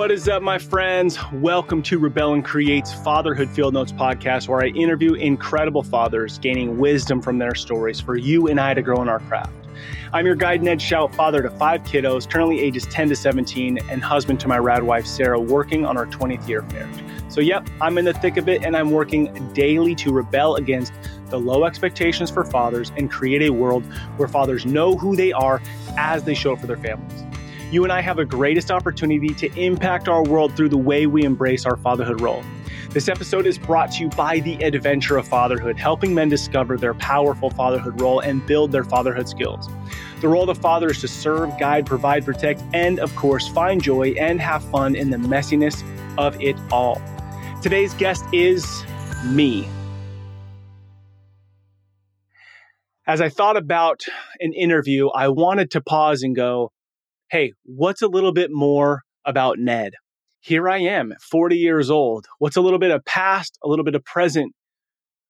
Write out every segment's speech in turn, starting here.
What is up, my friends? Welcome to Rebel and Create's Fatherhood Field Notes podcast, where I interview incredible fathers, gaining wisdom from their stories for you and I to grow in our craft. I'm your guide, Ned Shout, father to five kiddos, currently ages 10 to 17, and husband to my rad wife, Sarah, working on our 20th year of marriage. So, yep, I'm in the thick of it, and I'm working daily to rebel against the low expectations for fathers and create a world where fathers know who they are as they show up for their families you and I have the greatest opportunity to impact our world through the way we embrace our fatherhood role. This episode is brought to you by the Adventure of Fatherhood, helping men discover their powerful fatherhood role and build their fatherhood skills. The role of the father is to serve, guide, provide, protect, and of course, find joy and have fun in the messiness of it all. Today's guest is me. As I thought about an interview, I wanted to pause and go, hey, what's a little bit more about Ned? Here I am, 40 years old. What's a little bit of past, a little bit of present?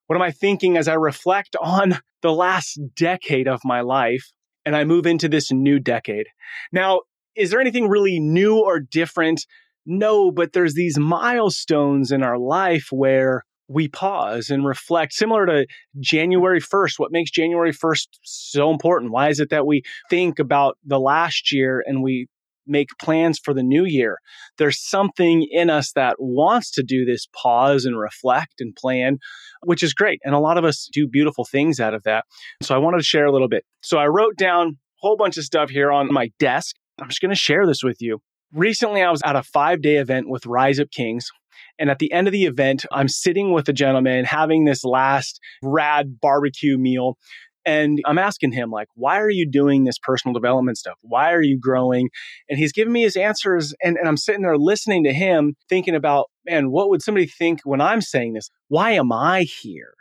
What am I thinking as I reflect on the last decade of my life and I move into this new decade? Now, is there anything really new or different? No, but there's these milestones in our life where we pause and reflect, similar to January 1st. What makes January 1st so important? Why is it that we think about the last year and we make plans for the new year? There's something in us that wants to do this pause and reflect and plan, which is great. And a lot of us do beautiful things out of that. So I wanted to share a little bit. So I wrote down a whole bunch of stuff here on my desk. I'm just going to share this with you. Recently, I was at a five day event with Rise Up Kings, and at the end of the event, I'm sitting with a gentleman having this last rad barbecue meal. And I'm asking him, like, why are you doing this personal development stuff? Why are you growing? And he's giving me his answers. And, and I'm sitting there listening to him, thinking about, man, what would somebody think when I'm saying this? Why am I here?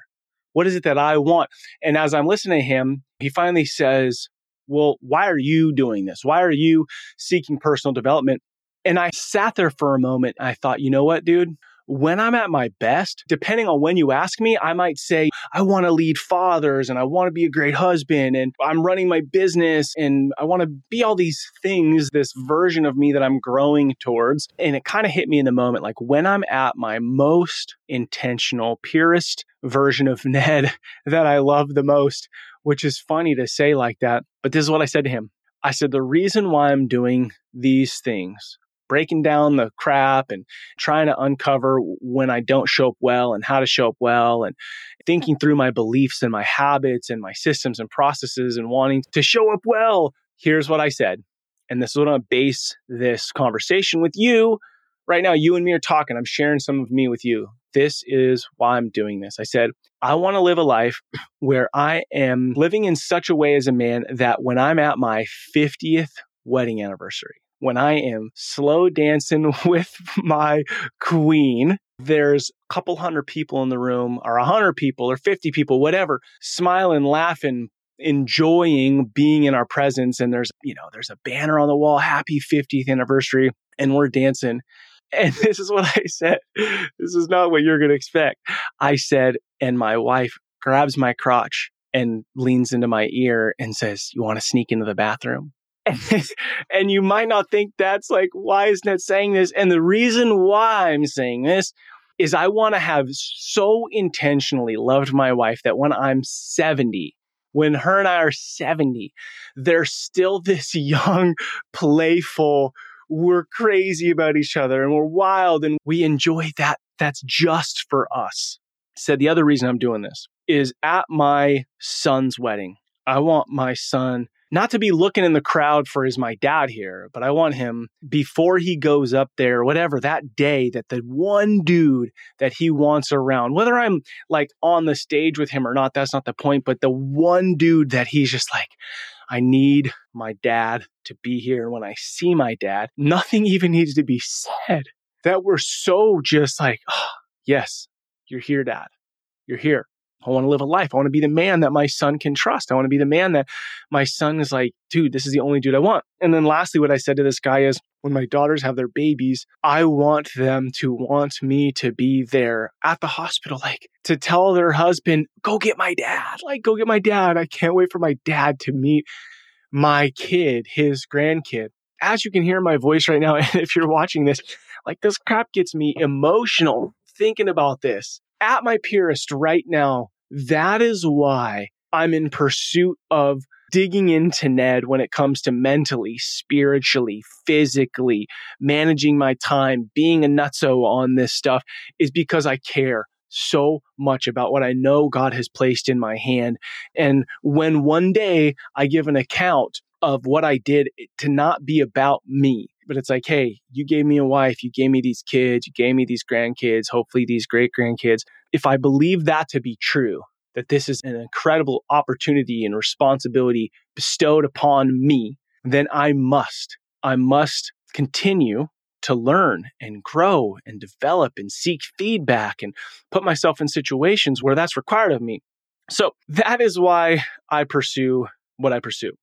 What is it that I want? And as I'm listening to him, he finally says, well, why are you doing this? Why are you seeking personal development? And I sat there for a moment. I thought, you know what, dude? When I'm at my best, depending on when you ask me, I might say, I want to lead fathers and I want to be a great husband and I'm running my business and I want to be all these things, this version of me that I'm growing towards. And it kind of hit me in the moment. Like when I'm at my most intentional, purest version of Ned that I love the most, which is funny to say like that. But this is what I said to him. I said, the reason why I'm doing these things breaking down the crap and trying to uncover when I don't show up well and how to show up well and thinking through my beliefs and my habits and my systems and processes and wanting to show up well. Here's what I said. And this is what to base this conversation with you. Right now, you and me are talking. I'm sharing some of me with you. This is why I'm doing this. I said, I want to live a life where I am living in such a way as a man that when I'm at my 50th wedding anniversary, when I am slow dancing with my queen, there's a couple hundred people in the room, or a hundred people, or 50 people, whatever, smiling, laughing, enjoying being in our presence. And there's, you know, there's a banner on the wall, happy 50th anniversary, and we're dancing. And this is what I said. This is not what you're going to expect. I said, and my wife grabs my crotch and leans into my ear and says, You want to sneak into the bathroom? and you might not think that's like, why is Ned saying this? And the reason why I'm saying this is I want to have so intentionally loved my wife that when I'm 70, when her and I are 70, there's still this young, playful, we're crazy about each other and we're wild and we enjoy that. That's just for us. Said the other reason I'm doing this is at my son's wedding. I want my son not to be looking in the crowd for is my dad here, but I want him before he goes up there, whatever that day, that the one dude that he wants around, whether I'm like on the stage with him or not, that's not the point, but the one dude that he's just like, I need my dad to be here. And when I see my dad, nothing even needs to be said. That we're so just like, oh, yes, you're here, dad. You're here. I want to live a life. I want to be the man that my son can trust. I want to be the man that my son is like, dude, this is the only dude I want. And then lastly, what I said to this guy is when my daughters have their babies, I want them to want me to be there at the hospital, like to tell their husband, go get my dad, like, go get my dad. I can't wait for my dad to meet my kid, his grandkid. as you can hear my voice right now, if you're watching this, like this crap gets me emotional thinking about this. At my purest right now, that is why I'm in pursuit of digging into Ned when it comes to mentally, spiritually, physically, managing my time, being a nutso on this stuff is because I care so much about what I know God has placed in my hand. And when one day I give an account of what I did eh, to not be about me, but it's like, hey, you gave me a wife, you gave me these kids, you gave me these grandkids, hopefully these great grandkids. If I believe that to be true, that this is an incredible opportunity and responsibility bestowed upon me, then I must, I must continue to learn and grow and develop and seek feedback and put myself in situations where that's required of me. So that is why I pursue what I pursue.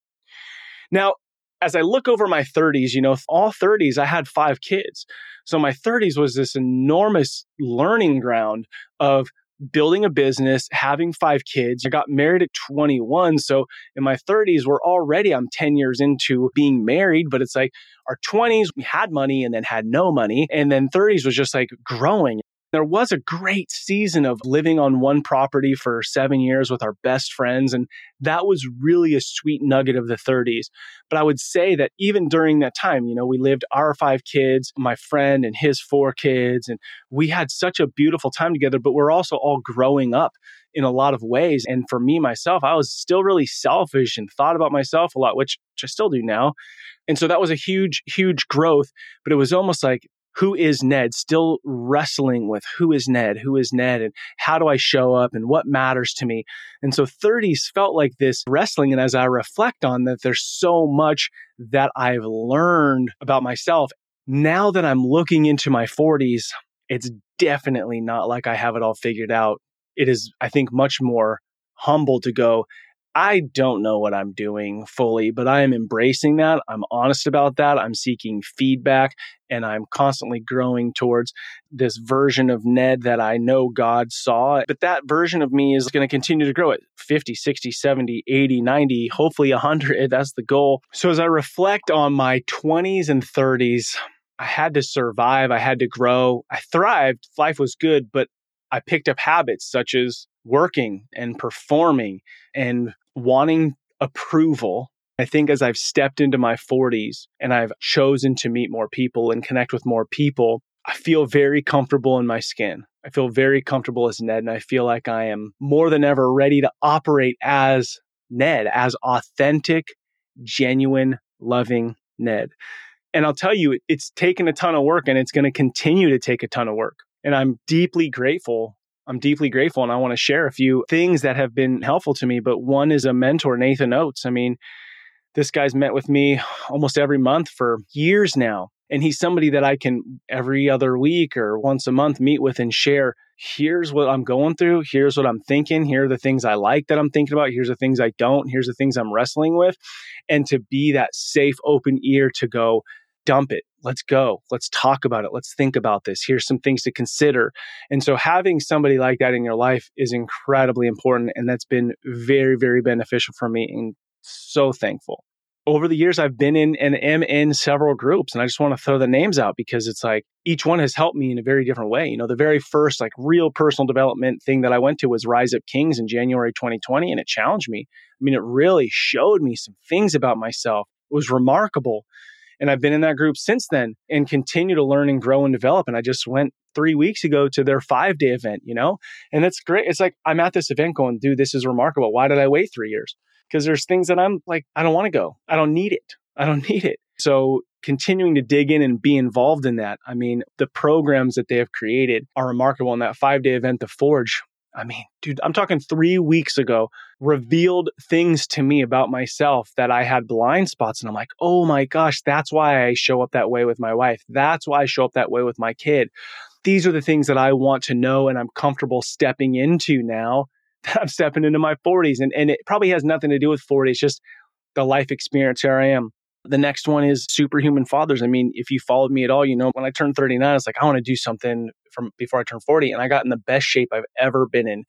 Now, as I look over my 30s, you know, all 30s, I had five kids. So my 30s was this enormous learning ground of building a business, having five kids. I got married at 21. So in my 30s, we're already, I'm 10 years into being married, but it's like our 20s, we had money and then had no money. And then 30s was just like growing. There was a great season of living on one property for seven years with our best friends. And that was really a sweet nugget of the 30s. But I would say that even during that time, you know, we lived our five kids, my friend and his four kids, and we had such a beautiful time together, but we're also all growing up in a lot of ways. And for me, myself, I was still really selfish and thought about myself a lot, which, which I still do now. And so that was a huge, huge growth. But it was almost like who is Ned, still wrestling with who is Ned, who is Ned, and how do I show up and what matters to me. And so 30s felt like this wrestling. And as I reflect on that, there's so much that I've learned about myself. Now that I'm looking into my 40s, it's definitely not like I have it all figured out. It is, I think, much more humble to go, I don't know what I'm doing fully, but I am embracing that. I'm honest about that. I'm seeking feedback and I'm constantly growing towards this version of Ned that I know God saw. But that version of me is going to continue to grow at 50, 60, 70, 80, 90, hopefully 100. That's the goal. So as I reflect on my 20s and 30s, I had to survive. I had to grow. I thrived. Life was good, but I picked up habits such as working and performing and wanting approval. I think as I've stepped into my 40s and I've chosen to meet more people and connect with more people, I feel very comfortable in my skin. I feel very comfortable as Ned, and I feel like I am more than ever ready to operate as Ned, as authentic, genuine, loving Ned. And I'll tell you, it's taken a ton of work and it's going to continue to take a ton of work. And I'm deeply grateful I'm deeply grateful and I want to share a few things that have been helpful to me. But one is a mentor, Nathan Oates. I mean, this guy's met with me almost every month for years now. And he's somebody that I can every other week or once a month meet with and share. Here's what I'm going through. Here's what I'm thinking. Here are the things I like that I'm thinking about. Here's the things I don't. Here's the things I'm wrestling with. And to be that safe, open ear to go, dump it. Let's go. Let's talk about it. Let's think about this. Here's some things to consider. And so having somebody like that in your life is incredibly important. And that's been very, very beneficial for me and so thankful. Over the years, I've been in and am in several groups, and I just want to throw the names out because it's like each one has helped me in a very different way. You know, the very first like real personal development thing that I went to was Rise Up Kings in January 2020, and it challenged me. I mean, it really showed me some things about myself. It was remarkable. And I've been in that group since then and continue to learn and grow and develop. And I just went three weeks ago to their five day event, you know? And it's great. It's like I'm at this event going, dude, this is remarkable. Why did I wait three years? Because there's things that I'm like, I don't want to go. I don't need it. I don't need it. So continuing to dig in and be involved in that. I mean, the programs that they have created are remarkable. In that five day event, The Forge, I mean, dude, I'm talking three weeks ago, revealed things to me about myself that I had blind spots. And I'm like, oh my gosh, that's why I show up that way with my wife. That's why I show up that way with my kid. These are the things that I want to know and I'm comfortable stepping into now that I'm stepping into my 40s. And, and it probably has nothing to do with 40. It's just the life experience here I am. The next one is superhuman fathers. I mean, if you followed me at all, you know, when I turned 39, it's like, I want to do something from before I turned 40. And I got in the best shape I've ever been in.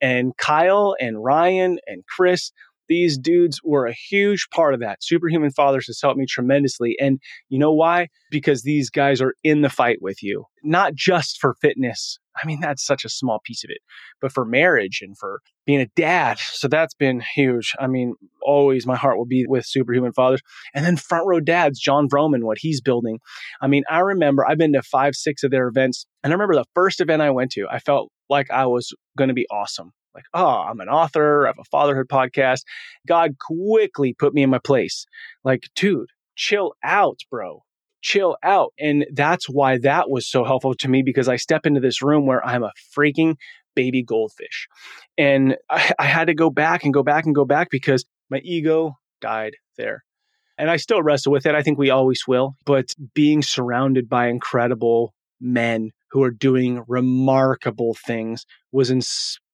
And Kyle and Ryan and Chris, These dudes were a huge part of that. Superhuman Fathers has helped me tremendously. And you know why? Because these guys are in the fight with you, not just for fitness. I mean, that's such a small piece of it, but for marriage and for being a dad. So that's been huge. I mean, always my heart will be with Superhuman Fathers. And then Front Row Dads, Jon Vroman, what he's building. I mean, I remember I've been to five, six of their events. And I remember the first event I went to, I felt like I was going to be awesome like, oh, I'm an author, I have a fatherhood podcast. God quickly put me in my place. Like, dude, chill out, bro. Chill out. And that's why that was so helpful to me because I step into this room where I'm a freaking baby goldfish. And I, I had to go back and go back and go back because my ego died there. And I still wrestle with it. I think we always will. But being surrounded by incredible men who are doing remarkable things was inspiring.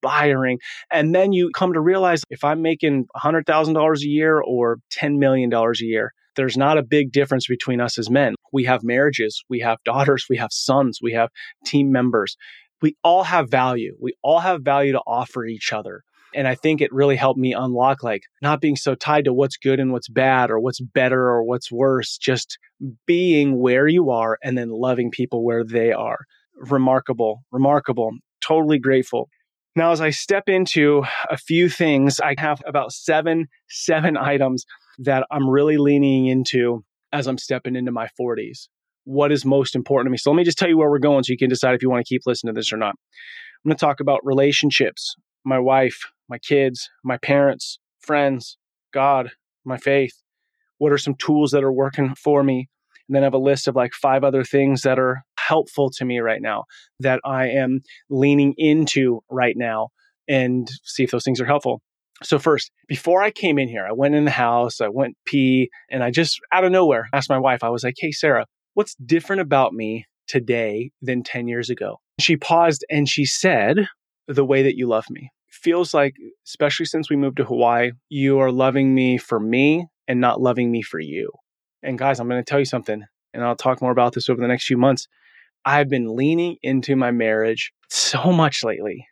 And then you come to realize if I'm making $100,000 a year or $10 million a year, there's not a big difference between us as men. We have marriages, we have daughters, we have sons, we have team members. We all have value. We all have value to offer each other. And I think it really helped me unlock like not being so tied to what's good and what's bad or what's better or what's worse, just being where you are and then loving people where they are. Remarkable, remarkable, totally grateful. Now, as I step into a few things, I have about seven, seven items that I'm really leaning into as I'm stepping into my 40s. What is most important to me? So let me just tell you where we're going so you can decide if you want to keep listening to this or not. I'm going to talk about relationships, my wife, my kids, my parents, friends, God, my faith. What are some tools that are working for me? And then I have a list of like five other things that are helpful to me right now that I am leaning into right now and see if those things are helpful. So first, before I came in here, I went in the house, I went pee, and I just out of nowhere asked my wife, I was like, Hey, Sarah, what's different about me today than 10 years ago? She paused and she said, The way that you love me. Feels like, especially since we moved to Hawaii, you are loving me for me and not loving me for you. And guys, I'm going to tell you something, and I'll talk more about this over the next few months. I've been leaning into my marriage so much lately.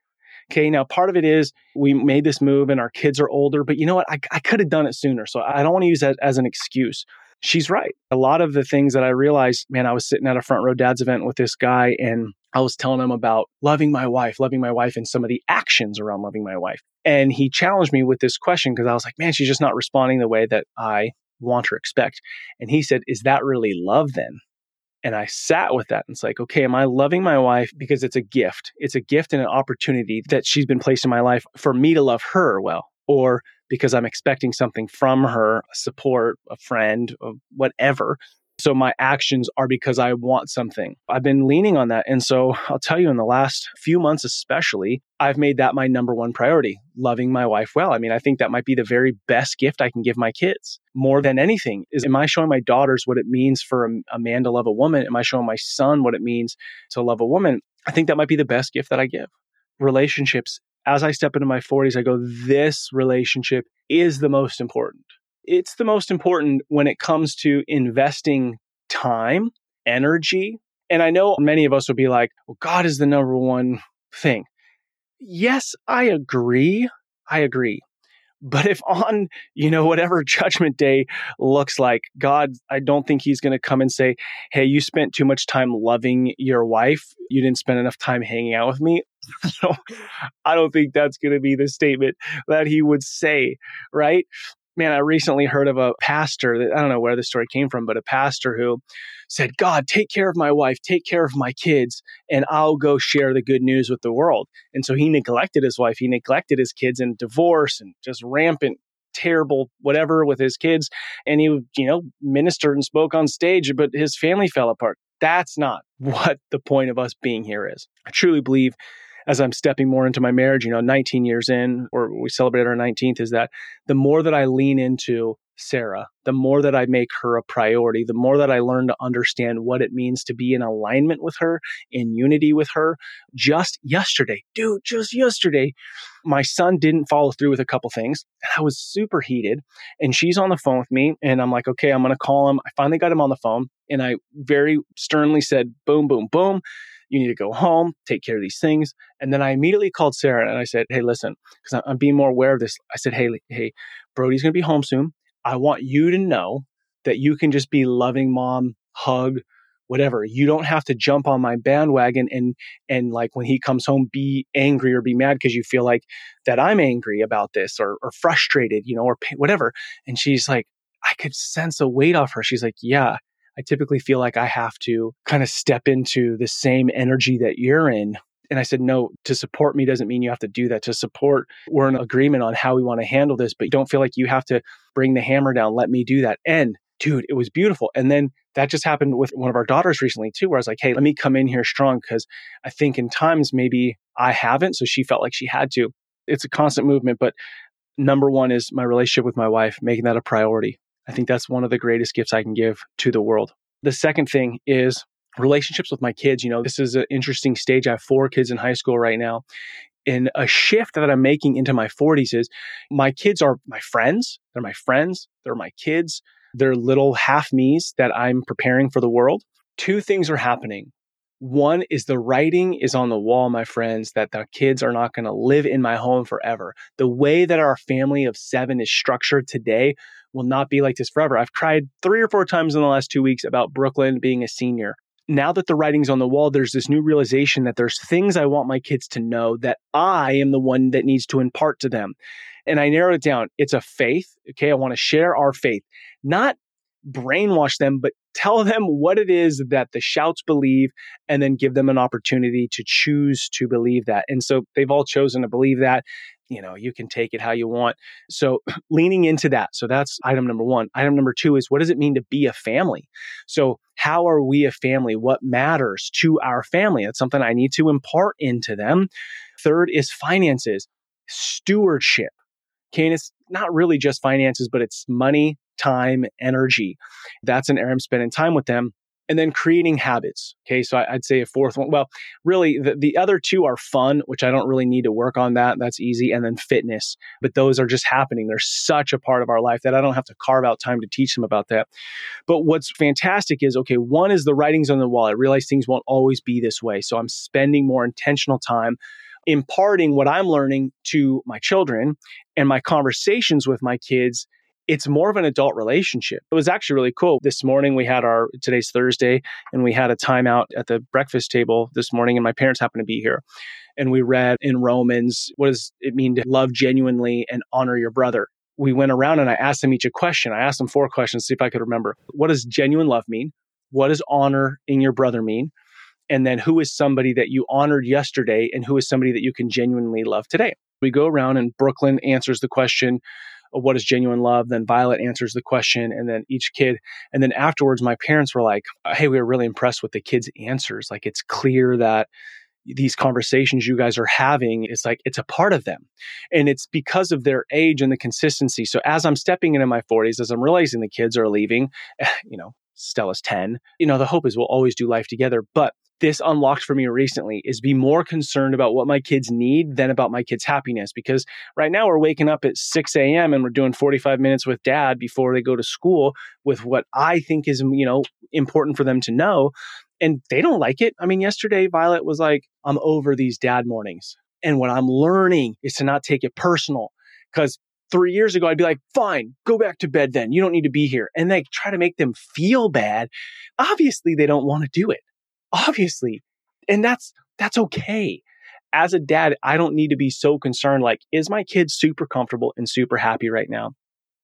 Okay, now part of it is we made this move and our kids are older, but you know what? I, I could have done it sooner. So I don't want to use that as an excuse. She's right. A lot of the things that I realized, man, I was sitting at a front row dad's event with this guy and I was telling him about loving my wife, loving my wife, and some of the actions around loving my wife. And he challenged me with this question because I was like, man, she's just not responding the way that I want or expect. And he said, Is that really love then? And I sat with that and it's like, okay, am I loving my wife because it's a gift? It's a gift and an opportunity that she's been placed in my life for me to love her well, or because I'm expecting something from her, support, a friend, whatever. So my actions are because I want something. I've been leaning on that. And so I'll tell you, in the last few months, especially, I've made that my number one priority loving my wife well. I mean, I think that might be the very best gift I can give my kids more than anything is am I showing my daughters what it means for a, a man to love a woman? Am I showing my son what it means to love a woman? I think that might be the best gift that I give. Relationships. As I step into my 40s, I go, this relationship is the most important it's the most important when it comes to investing time, energy. And I know many of us will be like, well, God is the number one thing. Yes, I agree. I agree. But if on, you know, whatever judgment day looks like, God, I don't think he's going to come and say, Hey, you spent too much time loving your wife. You didn't spend enough time hanging out with me. I don't think that's going to be the statement that he would say, right? Man, I recently heard of a pastor that I don't know where the story came from, but a pastor who said, God, take care of my wife, take care of my kids, and I'll go share the good news with the world. And so he neglected his wife, he neglected his kids and divorce and just rampant terrible whatever with his kids and he you know ministered and spoke on stage but his family fell apart that's not what the point of us being here is i truly believe as I'm stepping more into my marriage, you know, 19 years in, or we celebrate our 19th, is that the more that I lean into Sarah, the more that I make her a priority, the more that I learn to understand what it means to be in alignment with her, in unity with her. Just yesterday, dude, just yesterday, my son didn't follow through with a couple things. I was super heated. And she's on the phone with me. And I'm like, okay, I'm going to call him. I finally got him on the phone. And I very sternly said, boom, boom, boom You need to go home, take care of these things. And then I immediately called Sarah and I said, Hey, listen, because I'm being more aware of this. I said, Hey, hey, Brody's going to be home soon. I want you to know that you can just be loving mom, hug, whatever. You don't have to jump on my bandwagon and and like when he comes home be angry or be mad because you feel like that I'm angry about this or or frustrated, you know, or whatever. And she's like, I could sense a weight off her. She's like, yeah, I typically feel like I have to kind of step into the same energy that you're in. And I said, no, to support me doesn't mean you have to do that. To support, we're in agreement on how we want to handle this, but you don't feel like you have to bring the hammer down. Let me do that. And dude, it was beautiful. And then that just happened with one of our daughters recently too, where I was like, hey, let me come in here strong because I think in times maybe I haven't. So she felt like she had to. It's a constant movement, but number one is my relationship with my wife, making that a priority. I think that's one of the greatest gifts I can give to the world. The second thing is relationships with my kids. You know, this is an interesting stage. I have four kids in high school right now. And a shift that I'm making into my 40s is my kids are my friends. They're my friends. They're my kids. They're little half me's that I'm preparing for the world. Two things are happening. One is the writing is on the wall, my friends, that the kids are not going to live in my home forever. The way that our family of seven is structured today will not be like this forever. I've cried three or four times in the last two weeks about Brooklyn being a senior. Now that the writing's on the wall, there's this new realization that there's things I want my kids to know that I am the one that needs to impart to them. And I narrowed it down. It's a faith. Okay. I want to share our faith, not brainwash them, but tell them what it is that the shouts believe and then give them an opportunity to choose to believe that. And so they've all chosen to believe that. You know, you can take it how you want. So leaning into that. So that's item number one. Item number two is what does it mean to be a family? So how are we a family? What matters to our family? That's something I need to impart into them. Third is finances, stewardship. Okay, and it's not really just finances, but it's money, time, energy. That's an area I'm spending time with them. And then creating habits. Okay. So I, would say a fourth one. Well, really, the, the other two are fun, which I don't really need to work on that. That's easy. And then fitness. But those are just happening. They're such a part of our life that I don't have to carve out time to teach them about that. But what's fantastic is okay, one is the writings on the wall. I realize things won't always be this way. So I'm spending more intentional time imparting what I'm learning to my children and my conversations with my kids it's more of an adult relationship. It was actually really cool. This morning we had our today's Thursday and we had a timeout at the breakfast table this morning and my parents happened to be here. And we read in Romans, what does it mean to love genuinely and honor your brother? We went around and I asked them each a question. I asked them four questions, see if I could remember. What does genuine love mean? What does honor in your brother mean? And then who is somebody that you honored yesterday and who is somebody that you can genuinely love today? We go around and Brooklyn answers the question, what is genuine love? Then Violet answers the question, and then each kid. And then afterwards, my parents were like, hey, we were really impressed with the kids' answers. Like, it's clear that these conversations you guys are having it's like it's a part of them and it's because of their age and the consistency so as i'm stepping into my 40s as i'm realizing the kids are leaving you know stella's 10 you know the hope is we'll always do life together but this unlocked for me recently is be more concerned about what my kids need than about my kids' happiness. Because right now we're waking up at 6 a.m. and we're doing 45 minutes with dad before they go to school with what I think is, you know, important for them to know. And they don't like it. I mean, yesterday Violet was like, I'm over these dad mornings. And what I'm learning is to not take it personal. Because three years ago, I'd be like, fine, go back to bed then. You don't need to be here. And they try to make them feel bad. Obviously, they don't want to do it obviously. And that's that's okay. As a dad, I don't need to be so concerned like is my kid super comfortable and super happy right now?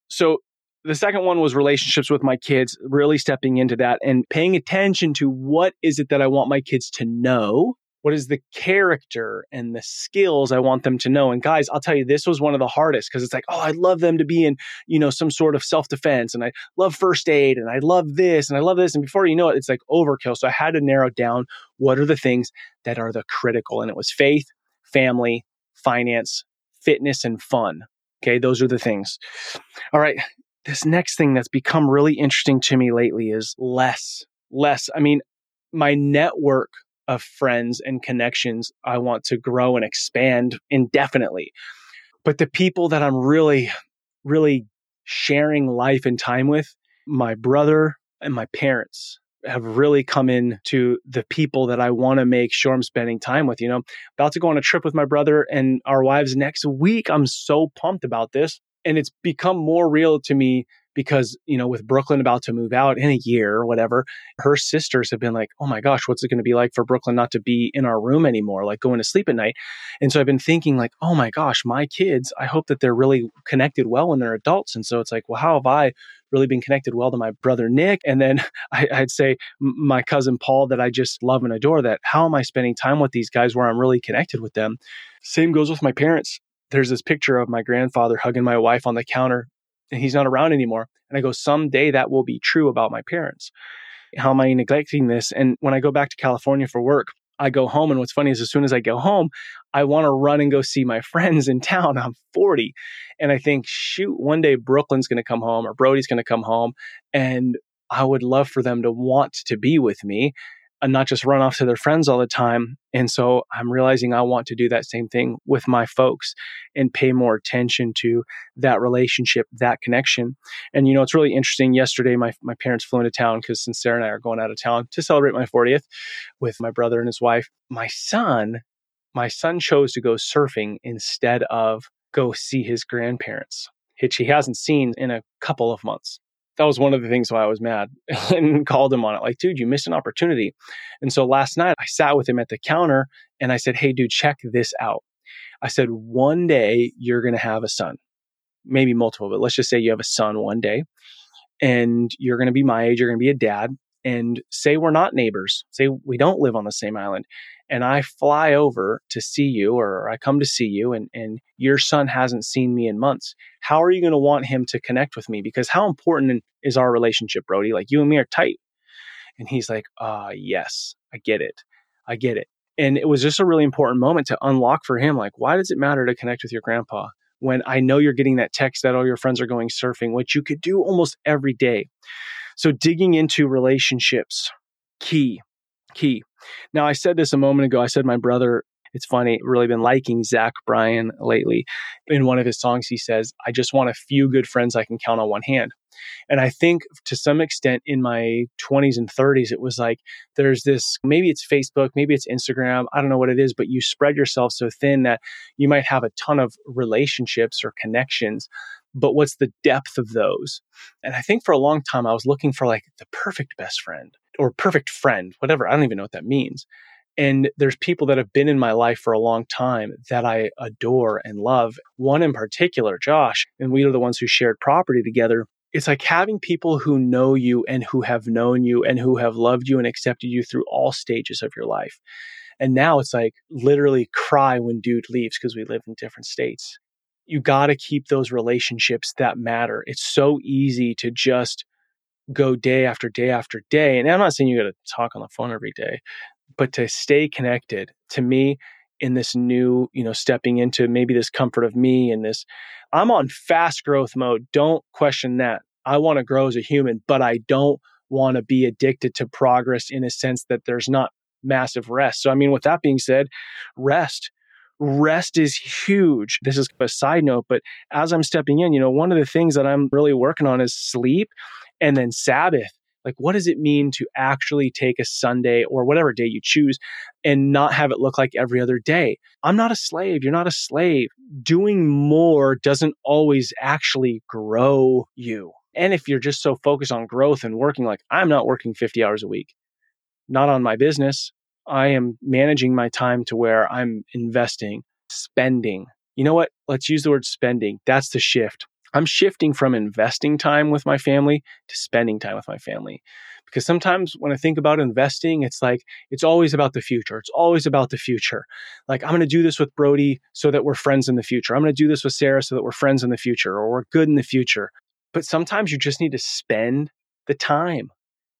So the second one was relationships with my kids, really stepping into that and paying attention to what is it that I want my kids to know what is the character and the skills I want them to know? And guys, I'll tell you, this was one of the hardest because it's like, oh, I'd love them to be in, you know, some sort of self defense and I love first aid and I love this and I love this. And before you know it, it's like overkill. So I had to narrow down what are the things that are the critical. And it was faith, family, finance, fitness, and fun. Okay. Those are the things. All right. This next thing that's become really interesting to me lately is less. Less. I mean, my network of friends and connections I want to grow and expand indefinitely. But the people that I'm really, really sharing life and time with, my brother and my parents. have really come in to the people that I want to make sure I'm spending time with. You know, about to go on a trip with my brother and our wives next week. I'm so pumped about this. And it's become more real to me because, you know, with Brooklyn about to move out in a year or whatever, her sisters have been like, oh my gosh, what's it going to be like for Brooklyn not to be in our room anymore, like going to sleep at night? And so I've been thinking, like, oh my gosh, my kids, I hope that they're really connected well when they're adults. And so it's like, well, how have I really been connected well to my brother Nick? And then I, would say my cousin Paul that I just love and adore that. How am I spending time with these guys where I'm really connected with them? Same goes with my parents there's this picture of my grandfather hugging my wife on the counter and he's not around anymore. And I go, someday that will be true about my parents. How am I neglecting this? And when I go back to California for work, I go home. And what's funny is as soon as I go home, I want to run and go see my friends in town. I'm 40. And I think, shoot, one day Brooklyn's going to come home or Brody's going to come home. And I would love for them to want to be with me and not just run off to their friends all the time. And so I'm realizing I want to do that same thing with my folks and pay more attention to that relationship, that connection. And you know, it's really interesting. Yesterday, my, my parents flew into town because since Sarah and I are going out of town to celebrate my 40th with my brother and his wife, my son, my son chose to go surfing instead of go see his grandparents, which he hasn't seen in a couple of months that was one of the things why I was mad and called him on it. Like, dude, you missed an opportunity. And so last night I sat with him at the counter and I said, Hey, dude, check this out. I said, one day you're going to have a son, maybe multiple, but let's just say you have a son one day and you're going to be my age, you're going to be a dad. And say we're not neighbors, say we don't live on the same island and I fly over to see you or I come to see you and, and your son hasn't seen me in months, how are you going to want him to connect with me? Because how important is our relationship, Brody? Like you and me are tight. And he's like, uh, yes, I get it. I get it. And it was just a really important moment to unlock for him. Like, why does it matter to connect with your grandpa when I know you're getting that text that all your friends are going surfing, which you could do almost every day? So digging into relationships, key, key. Now, I said this a moment ago. I said my brother, it's funny, really been liking Zach Bryan lately. In one of his songs, he says, I just want a few good friends I can count on one hand. And I think to some extent in my 20s and 30s, it was like there's this maybe it's Facebook, maybe it's Instagram, I don't know what it is, but you spread yourself so thin that you might have a ton of relationships or connections. But what's the depth of those? And I think for a long time, I was looking for like the perfect best friend or perfect friend, whatever. I don't even know what that means. And there's people that have been in my life for a long time that I adore and love. One in particular, Josh, and we are the ones who shared property together. It's like having people who know you and who have known you and who have loved you and accepted you through all stages of your life. And now it's like literally cry when dude leaves because we live in different states. You got to keep those relationships that matter. It's so easy to just go day after day after day. And I'm not saying you got to talk on the phone every day, but to stay connected to me in this new, you know, stepping into maybe this comfort of me and this, I'm on fast growth mode. Don't question that. I want to grow as a human, but I don't want to be addicted to progress in a sense that there's not massive rest. So, I mean, with that being said, rest. Rest is huge. This is a side note, but as I'm stepping in, you know, one of the things that I'm really working on is sleep and then Sabbath. Like, what does it mean to actually take a Sunday or whatever day you choose and not have it look like every other day? I'm not a slave. You're not a slave. Doing more doesn't always actually grow you. And if you're just so focused on growth and working, like I'm not working 50 hours a week, not on my business. I am managing my time to where I'm investing, spending. You know what? Let's use the word spending. That's the shift. I'm shifting from investing time with my family to spending time with my family. Because sometimes when I think about investing, it's like, it's always about the future. It's always about the future. Like, I'm going to do this with Brody so that we're friends in the future. I'm going to do this with Sarah so that we're friends in the future or we're good in the future. But sometimes you just need to spend the time.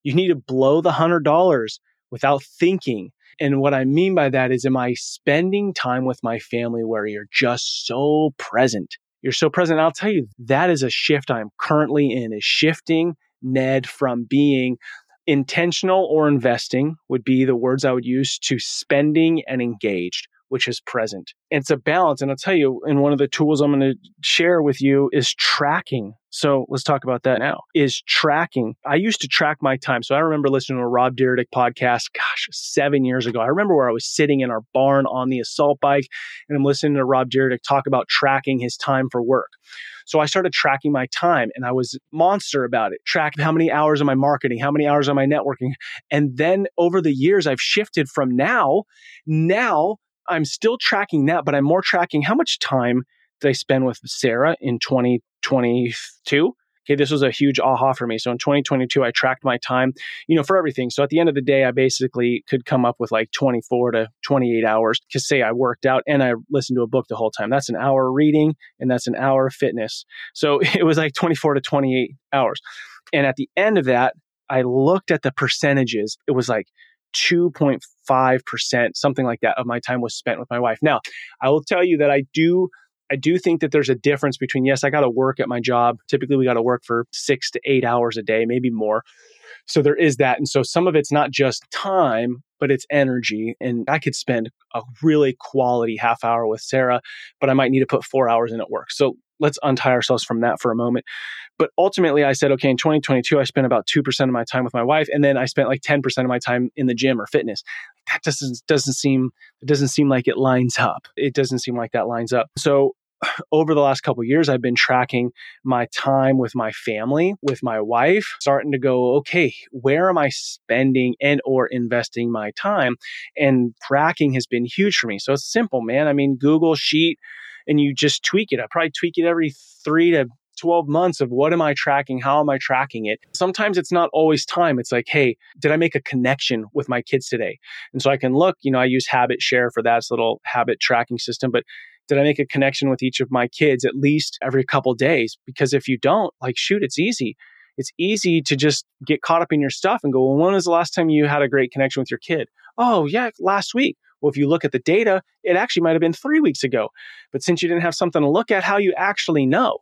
You need to blow the $100 without thinking. And what I mean by that is, am I spending time with my family where you're just so present? You're so present. I'll tell you, that is a shift I'm currently in, is shifting Ned from being intentional or investing would be the words I would use to spending and engaged, which is present. it's a balance. And I'll tell you, and one of the tools I'm going to share with you is tracking So let's talk about that now. Is tracking. I used to track my time. So I remember listening to a Rob Dyrdek podcast, gosh, seven years ago. I remember where I was sitting in our barn on the assault bike and I'm listening to Rob Dyrdek talk about tracking his time for work. So I started tracking my time and I was monster about it. Track how many hours am I marketing? How many hours am I networking? And then over the years, I've shifted from now. Now I'm still tracking that, but I'm more tracking how much time I spend with Sarah in 2022? Okay, this was a huge aha for me. So in 2022, I tracked my time, you know, for everything. So at the end of the day, I basically could come up with like 24 to 28 hours to say I worked out and I listened to a book the whole time. That's an hour reading and that's an hour of fitness. So it was like 24 to 28 hours. And at the end of that, I looked at the percentages. It was like 2.5%, something like that of my time was spent with my wife. Now, I will tell you that I do I do think that there's a difference between, yes, I got to work at my job. Typically, we got to work for six to eight hours a day, maybe more. So there is that. And so some of it's not just time, but it's energy. And I could spend a really quality half hour with Sarah, but I might need to put four hours in at work. So let's untie ourselves from that for a moment. But ultimately, I said, okay, in 2022, I spent about 2% of my time with my wife. And then I spent like 10% of my time in the gym or fitness. That doesn't, doesn't seem, it doesn't seem like it lines up. It doesn't seem like that lines up. So over the last couple years i've been tracking my time with my family with my wife starting to go okay where am i spending and or investing my time and tracking has been huge for me so it's simple man i mean google sheet and you just tweak it i probably tweak it every three to 12 months of what am I tracking? How am I tracking it? Sometimes it's not always time. It's like, hey, did I make a connection with my kids today? And so I can look, you know, I use HabitShare for that. Little habit tracking system, but did I make a connection with each of my kids at least every couple days? Because if you don't, like, shoot, it's easy. It's easy to just get caught up in your stuff and go, well, when was the last time you had a great connection with your kid? Oh, yeah, last week. Well, if you look at the data, it actually might have been three weeks ago. But since you didn't have something to look at, how you actually know?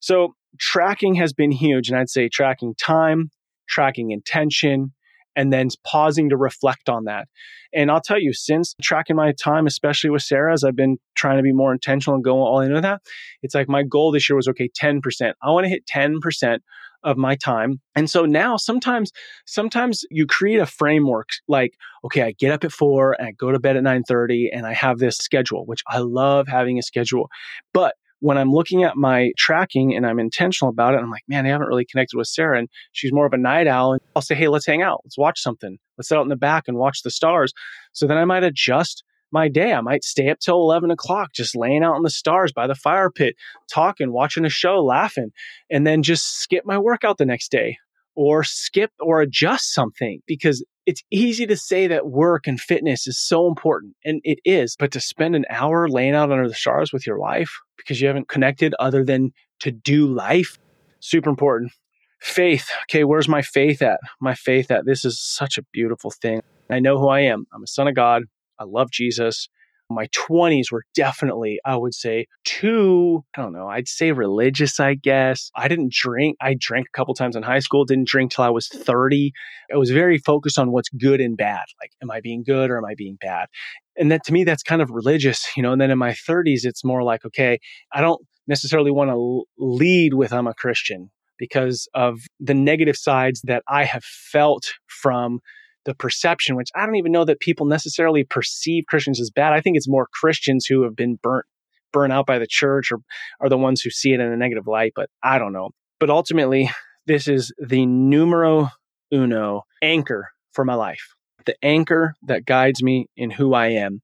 So tracking has been huge. And I'd say tracking time, tracking intention, and then pausing to reflect on that. And I'll tell you, since tracking my time, especially with Sarah, as I've been trying to be more intentional and going all into that, it's like my goal this year was okay, 10%. I want to hit 10% of my time. And so now sometimes, sometimes you create a framework like, okay, I get up at four and I go to bed at 9:30 and I have this schedule, which I love having a schedule. But when I'm looking at my tracking and I'm intentional about it, I'm like, man, I haven't really connected with Sarah. And she's more of a night owl. And I'll say, hey, let's hang out. Let's watch something. Let's sit out in the back and watch the stars. So then I might adjust my day. I might stay up till 11 o'clock, just laying out in the stars by the fire pit, talking, watching a show, laughing, and then just skip my workout the next day or skip or adjust something because it's easy to say that work and fitness is so important, and it is, but to spend an hour laying out under the stars with your wife because you haven't connected other than to do life, super important. Faith. Okay, where's my faith at? My faith at this is such a beautiful thing. I know who I am. I'm a son of God. I love Jesus my 20s were definitely, I would say, too, I don't know, I'd say religious, I guess. I didn't drink. I drank a couple times in high school, didn't drink till I was 30. I was very focused on what's good and bad. Like, am I being good or am I being bad? And that to me, that's kind of religious, you know. And then in my 30s, it's more like, okay, I don't necessarily want to lead with I'm a Christian because of the negative sides that I have felt from the perception, which I don't even know that people necessarily perceive Christians as bad. I think it's more Christians who have been burnt burnt out by the church or are the ones who see it in a negative light, but I don't know. But ultimately, this is the numero uno anchor for my life, the anchor that guides me in who I am.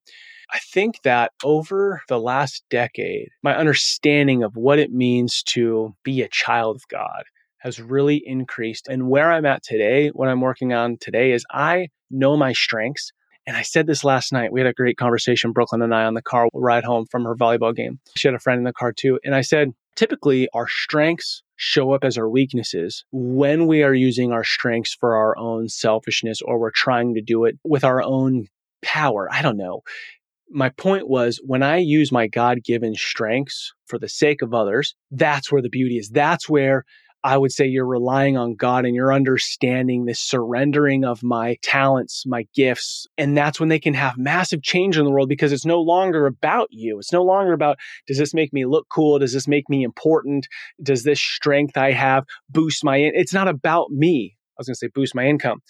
I think that over the last decade, my understanding of what it means to be a child of God has really increased. And where I'm at today, what I'm working on today is I know my strengths. And I said this last night. We had a great conversation, Brooklyn and I, on the car ride home from her volleyball game. She had a friend in the car too. And I said, typically our strengths show up as our weaknesses when we are using our strengths for our own selfishness or we're trying to do it with our own power. I don't know. My point was when I use my God given strengths for the sake of others, that's where the beauty is. That's where I would say you're relying on God and you're understanding this surrendering of my talents, my gifts. And that's when they can have massive change in the world because it's no longer about you. It's no longer about, does this make me look cool? Does this make me important? Does this strength I have boost my, in-? it's not about me. I was going to say boost my income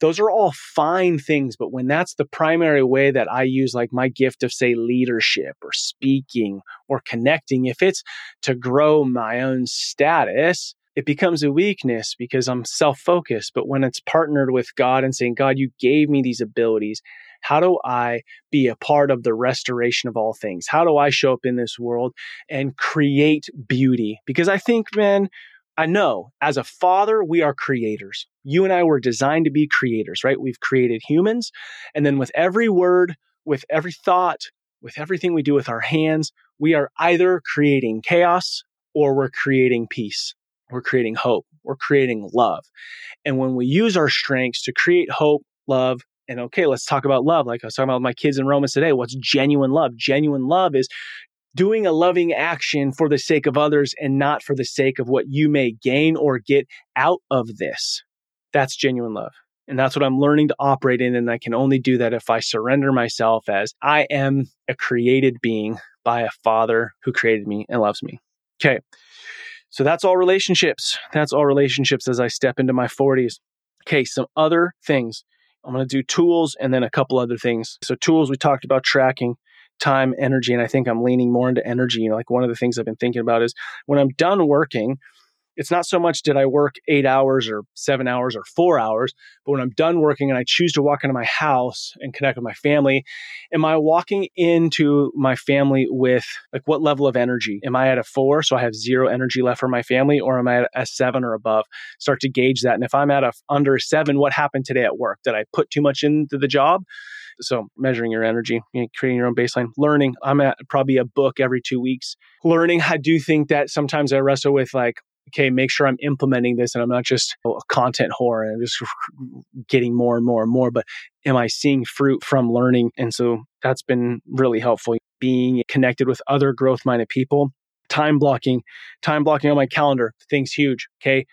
those are all fine things but when that's the primary way that i use like my gift of say leadership or speaking or connecting if it's to grow my own status it becomes a weakness because i'm self-focused but when it's partnered with god and saying god you gave me these abilities how do I be a part of the restoration of all things? How do I show up in this world and create beauty? Because I think, man, I know as a father, we are creators. You and I were designed to be creators, right? We've created humans. And then with every word, with every thought, with everything we do with our hands, we are either creating chaos or we're creating peace. We're creating hope. We're creating love. And when we use our strengths to create hope, love, and okay, let's talk about love. Like I was talking about my kids in Romans today. What's genuine love? Genuine love is doing a loving action for the sake of others and not for the sake of what you may gain or get out of this. That's genuine love. And that's what I'm learning to operate in. And I can only do that if I surrender myself as I am a created being by a father who created me and loves me. Okay. So that's all relationships. That's all relationships as I step into my 40s. Okay. Some other things. I'm going to do tools and then a couple other things. So, tools, we talked about tracking time, energy, and I think I'm leaning more into energy. You know, like one of the things I've been thinking about is when I'm done working, it's not so much did I work eight hours or seven hours or four hours, but when I'm done working and I choose to walk into my house and connect with my family, am I walking into my family with like what level of energy? Am I at a four, so I have zero energy left for my family, or am I at a seven or above? Start to gauge that. And if I'm at a under seven, what happened today at work? Did I put too much into the job? So measuring your energy, you know, creating your own baseline, learning. I'm at probably a book every two weeks. Learning. I do think that sometimes I wrestle with like, okay, make sure I'm implementing this and I'm not just a content whore and I'm just getting more and more and more, but am I seeing fruit from learning? And so that's been really helpful. Being connected with other growth minded people, time blocking, time blocking on my calendar, things huge. Okay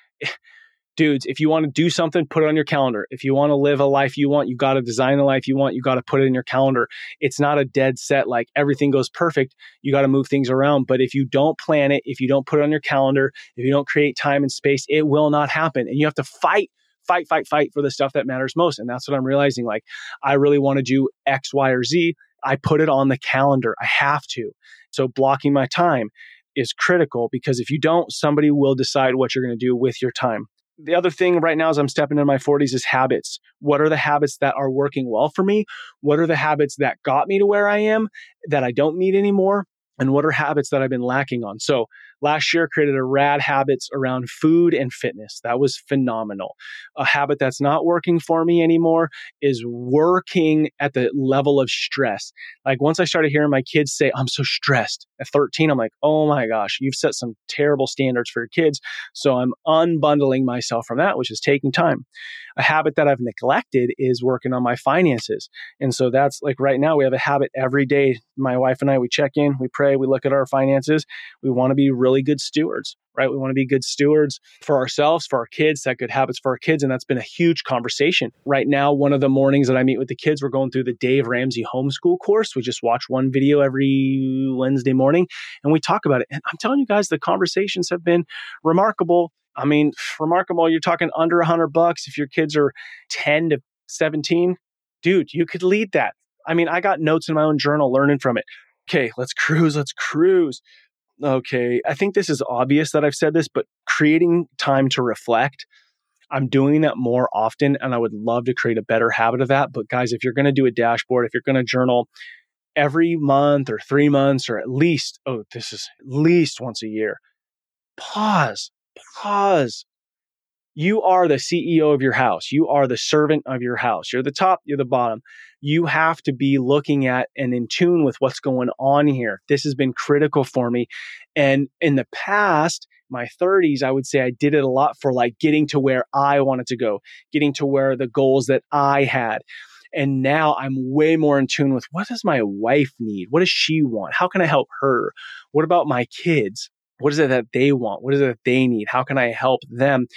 dudes, if you want to do something, put it on your calendar. If you want to live a life you want, you got to design the life you want. You got to put it in your calendar. It's not a dead set, like everything goes perfect. You got to move things around. But if you don't plan it, if you don't put it on your calendar, if you don't create time and space, it will not happen. And you have to fight fight, fight, fight for the stuff that matters most. And that's what I'm realizing. Like, I really want to do X, Y, or Z. I put it on the calendar. I have to. So blocking my time is critical because if you don't, somebody will decide what you're going to do with your time the other thing right now as I'm stepping into my 40s is habits. What are the habits that are working well for me? What are the habits that got me to where I am that I don't need anymore? And what are habits that I've been lacking on? So last year created a rad habits around food and fitness. That was phenomenal. A habit that's not working for me anymore is working at the level of stress. Like once I started hearing my kids say, I'm so stressed at 13, I'm like, oh my gosh, you've set some terrible standards for your kids. So I'm unbundling myself from that, which is taking time. A habit that I've neglected is working on my finances. And so that's like right now we have a habit every day. My wife and I, we check in, we pray, we look at our finances. We want to be really good stewards right? We want to be good stewards for ourselves, for our kids, set good habits for our kids. And that's been a huge conversation. Right now, one of the mornings that I meet with the kids, we're going through the Dave Ramsey homeschool course. We just watch one video every Wednesday morning and we talk about it. And I'm telling you guys, the conversations have been remarkable. I mean, remarkable. You're talking under a hundred bucks. If your kids are 10 to 17, dude, you could lead that. I mean, I got notes in my own journal learning from it. Okay, let's cruise. Let's cruise okay, I think this is obvious that I've said this, but creating time to reflect, I'm doing that more often and I would love to create a better habit of that. But guys, if you're going to do a dashboard, if you're going to journal every month or three months or at least, oh, this is at least once a year, pause, pause, you are the CEO of your house. You are the servant of your house. You're the top, you're the bottom. You have to be looking at and in tune with what's going on here. This has been critical for me. And in the past, my 30s, I would say I did it a lot for like getting to where I wanted to go, getting to where the goals that I had. And now I'm way more in tune with what does my wife need? What does she want? How can I help her? What about my kids? What is it that they want? What is it that they need? How can I help them?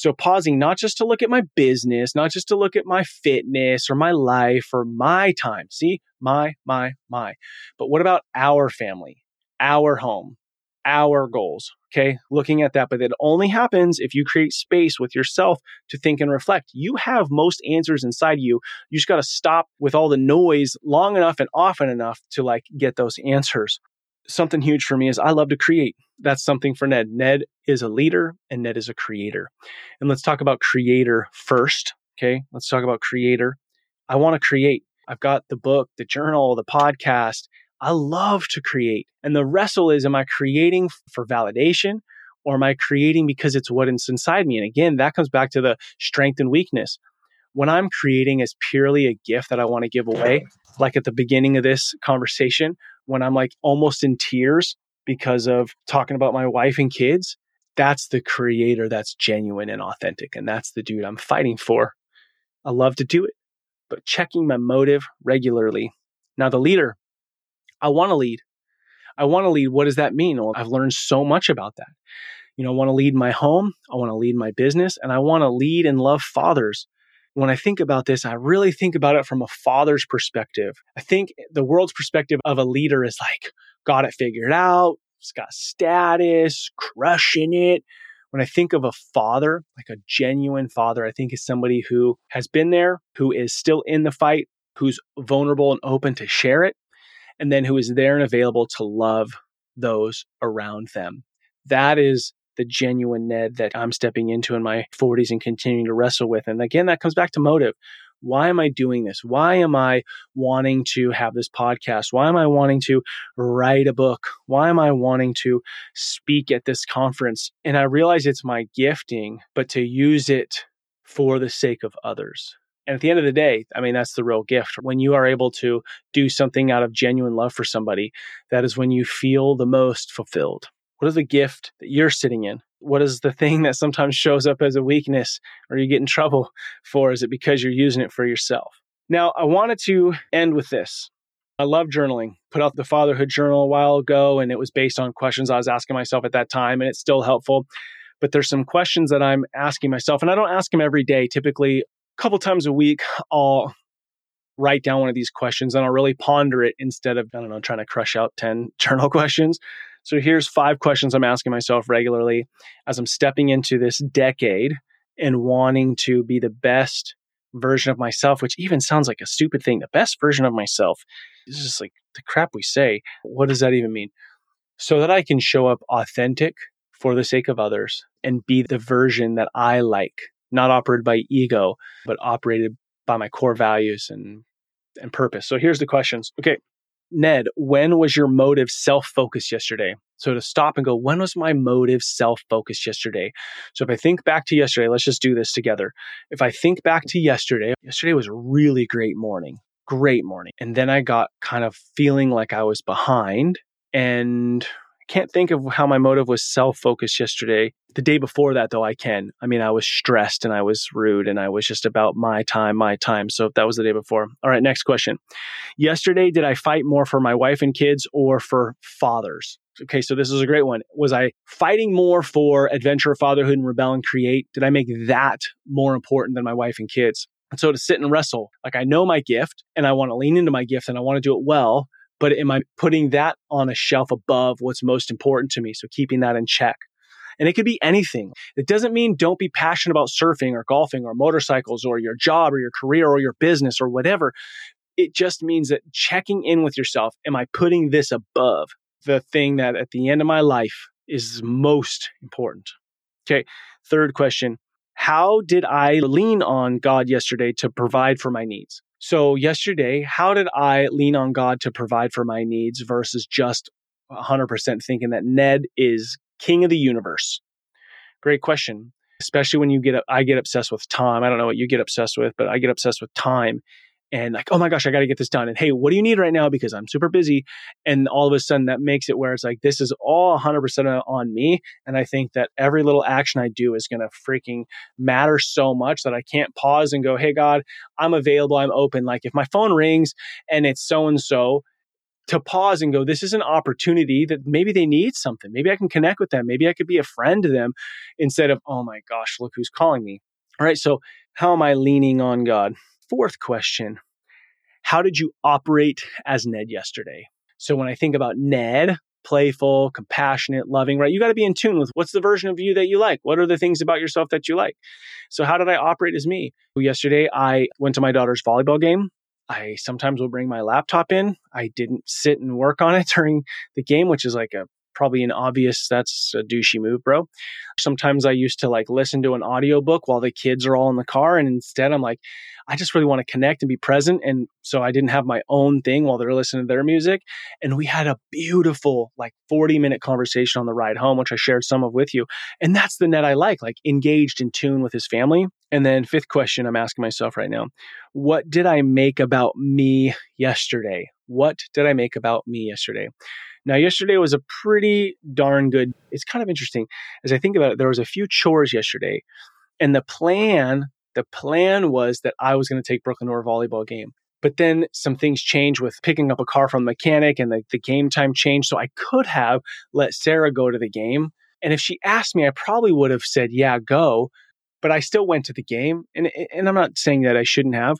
So pausing not just to look at my business, not just to look at my fitness or my life or my time. See, my, my, my. But what about our family, our home, our goals? Okay. Looking at that, but it only happens if you create space with yourself to think and reflect. You have most answers inside you. You just got to stop with all the noise long enough and often enough to like get those answers something huge for me is I love to create. That's something for Ned. Ned is a leader and Ned is a creator. And let's talk about creator first. Okay. Let's talk about creator. I want to create. I've got the book, the journal, the podcast. I love to create. And the wrestle is am I creating for validation or am I creating because it's what is inside me? And again, that comes back to the strength and weakness. When I'm creating as purely a gift that I want to give away, like at the beginning of this conversation, when I'm like almost in tears because of talking about my wife and kids, that's the creator that's genuine and authentic. And that's the dude I'm fighting for. I love to do it, but checking my motive regularly. Now, the leader, I want to lead. I want to lead. What does that mean? Well, I've learned so much about that. You know, I want to lead my home, I want to lead my business, and I want to lead and love fathers when I think about this, I really think about it from a father's perspective. I think the world's perspective of a leader is like, got it figured out, it's got status, crushing it. When I think of a father, like a genuine father, I think is somebody who has been there, who is still in the fight, who's vulnerable and open to share it, and then who is there and available to love those around them. That is the genuine Ned that I'm stepping into in my 40s and continuing to wrestle with. And again, that comes back to motive. Why am I doing this? Why am I wanting to have this podcast? Why am I wanting to write a book? Why am I wanting to speak at this conference? And I realize it's my gifting, but to use it for the sake of others. And at the end of the day, I mean, that's the real gift. When you are able to do something out of genuine love for somebody, that is when you feel the most fulfilled. What is the gift that you're sitting in? What is the thing that sometimes shows up as a weakness or you get in trouble for? Is it because you're using it for yourself? Now, I wanted to end with this. I love journaling. Put out the fatherhood journal a while ago, and it was based on questions I was asking myself at that time, and it's still helpful. But there's some questions that I'm asking myself, and I don't ask them every day. Typically, a couple times a week, I'll write down one of these questions and I'll really ponder it instead of, I don't know, trying to crush out 10 journal questions. So here's five questions I'm asking myself regularly as I'm stepping into this decade and wanting to be the best version of myself, which even sounds like a stupid thing. The best version of myself is just like the crap we say. What does that even mean? So that I can show up authentic for the sake of others and be the version that I like, not operated by ego, but operated by my core values and and purpose. So here's the questions. Okay, Ned, when was your motive self focused yesterday? So to stop and go, when was my motive self focused yesterday? So if I think back to yesterday, let's just do this together. If I think back to yesterday, yesterday was a really great morning, great morning. And then I got kind of feeling like I was behind and I can't think of how my motive was self focused yesterday. The day before that, though, I can. I mean, I was stressed and I was rude and I was just about my time, my time. So that was the day before. All right, next question. Yesterday, did I fight more for my wife and kids or for fathers? Okay, so this is a great one. Was I fighting more for adventure, fatherhood, and rebel and create? Did I make that more important than my wife and kids? And so to sit and wrestle, like I know my gift and I want to lean into my gift and I want to do it well but am I putting that on a shelf above what's most important to me? So keeping that in check. And it could be anything. It doesn't mean don't be passionate about surfing or golfing or motorcycles or your job or your career or your business or whatever. It just means that checking in with yourself, am I putting this above the thing that at the end of my life is most important? Okay. Third question How did I lean on God yesterday to provide for my needs? So, yesterday, how did I lean on God to provide for my needs versus just 100% thinking that Ned is king of the universe? Great question. Especially when you get, I get obsessed with time. I don't know what you get obsessed with, but I get obsessed with time and like, oh my gosh, I got to get this done. And hey, what do you need right now? Because I'm super busy. And all of a sudden that makes it where it's like, this is all 100% on me. And I think that every little action I do is going to freaking matter so much that I can't pause and go, hey, God, I'm available. I'm open. Like if my phone rings and it's so and so, to pause and go, this is an opportunity that maybe they need something. Maybe I can connect with them. Maybe I could be a friend to them instead of, oh my gosh, look who's calling me. All right. So, how am I leaning on God? Fourth question How did you operate as Ned yesterday? So, when I think about Ned, playful, compassionate, loving, right? You got to be in tune with what's the version of you that you like? What are the things about yourself that you like? So, how did I operate as me? Yesterday, I went to my daughter's volleyball game. I sometimes will bring my laptop in. I didn't sit and work on it during the game, which is like a probably an obvious that's a douchey move, bro. Sometimes I used to like listen to an audiobook while the kids are all in the car. And instead, I'm like, I just really want to connect and be present. And so I didn't have my own thing while they're listening to their music. And we had a beautiful, like 40 minute conversation on the ride home, which I shared some of with you. And that's the Ned I like, like engaged in tune with his family. And then, fifth question I'm asking myself right now What did I make about me yesterday? What did I make about me yesterday? Now, yesterday was a pretty darn good. It's kind of interesting as I think about it. There was a few chores yesterday, and the plan, the plan was that I was going to take Brooklyn to volleyball game. But then some things changed with picking up a car from the mechanic and the, the game time changed. So I could have let Sarah go to the game. And if she asked me, I probably would have said, yeah, go. But I still went to the game. And, and I'm not saying that I shouldn't have.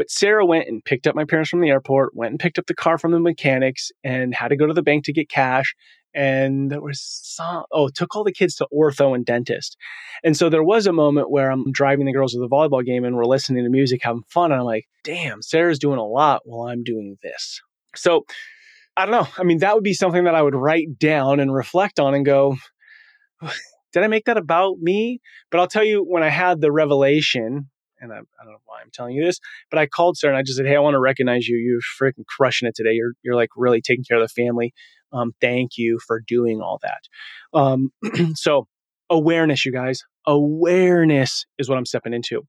But Sarah went and picked up my parents from the airport, went and picked up the car from the mechanics, and had to go to the bank to get cash. And there was some, oh, took all the kids to ortho and dentist. And so there was a moment where I'm driving the girls to the volleyball game and we're listening to music, having fun. And I'm like, damn, Sarah's doing a lot while I'm doing this. So I don't know. I mean, that would be something that I would write down and reflect on and go, did I make that about me? But I'll tell you, when I had the revelation and I, I, don't know why I'm telling you this, but I called Sarah and I just said, Hey, I want to recognize you. You're freaking crushing it today. You're, you're like really taking care of the family. Um, thank you for doing all that. Um, so awareness, you guys, awareness is what I'm stepping into.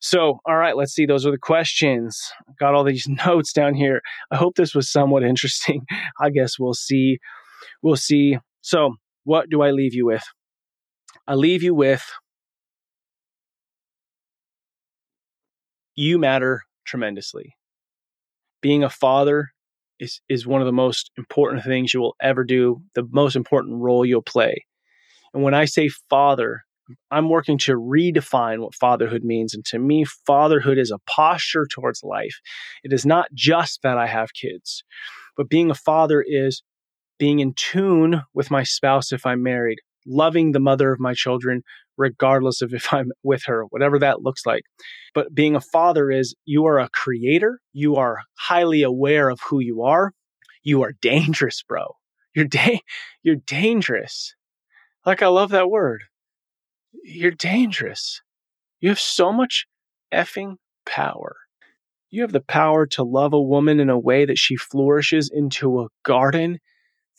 So, all right, let's see. Those are the questions. got all these notes down here. I hope this was somewhat interesting. I guess we'll see. We'll see. So, what do I leave you with? I leave you with you matter tremendously. Being a father is, is one of the most important things you will ever do, the most important role you'll play. And when I say father, I'm working to redefine what fatherhood means. And to me, fatherhood is a posture towards life. It is not just that I have kids, but being a father is being in tune with my spouse if I'm married, loving the mother of my children, regardless of if I'm with her, whatever that looks like. But being a father is you are a creator, you are highly aware of who you are. You are dangerous, bro. You're da- you're dangerous. Like I love that word. You're dangerous. You have so much effing power. You have the power to love a woman in a way that she flourishes into a garden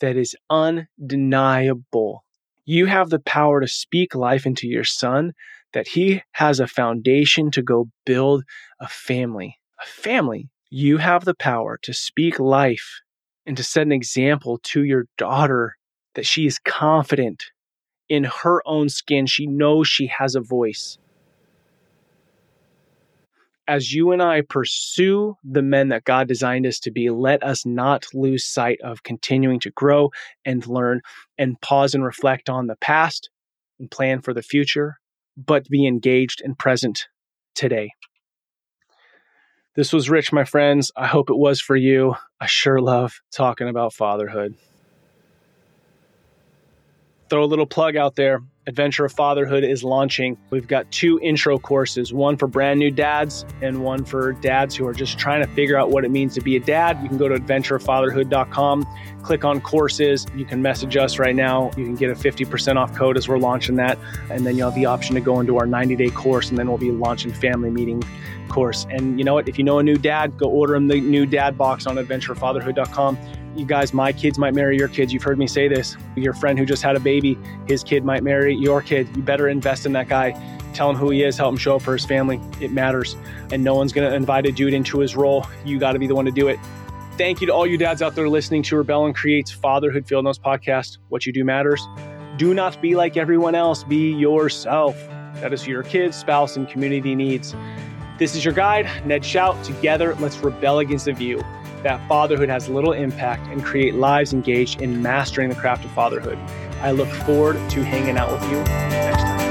that is undeniable you have the power to speak life into your son, that he has a foundation to go build a family. A family. You have the power to speak life and to set an example to your daughter that she is confident in her own skin. She knows she has a voice as you and I pursue the men that God designed us to be, let us not lose sight of continuing to grow and learn and pause and reflect on the past and plan for the future, but be engaged and present today. This was Rich, my friends. I hope it was for you. I sure love talking about fatherhood. Throw a little plug out there. Adventure of Fatherhood is launching. We've got two intro courses, one for brand new dads and one for dads who are just trying to figure out what it means to be a dad. You can go to adventureoffatherhood.com, click on courses. You can message us right now. You can get a 50% off code as we're launching that. And then you'll have the option to go into our 90 day course, and then we'll be launching family meeting course. And you know what? If you know a new dad, go order them the new dad box on adventurefatherhood.com you guys, my kids might marry your kids. You've heard me say this. Your friend who just had a baby, his kid might marry your kid. You better invest in that guy. Tell him who he is, help him show up for his family. It matters. And no one's going to invite a dude into his role. You got to be the one to do it. Thank you to all you dads out there listening to Rebel and Create's Fatherhood Field Notes podcast. What you do matters. Do not be like everyone else. Be yourself. That is your kids, spouse, and community needs. This is your guide, Ned Schott. Together, let's rebel against the view. That fatherhood has little impact and create lives engaged in mastering the craft of fatherhood. I look forward to hanging out with you next time.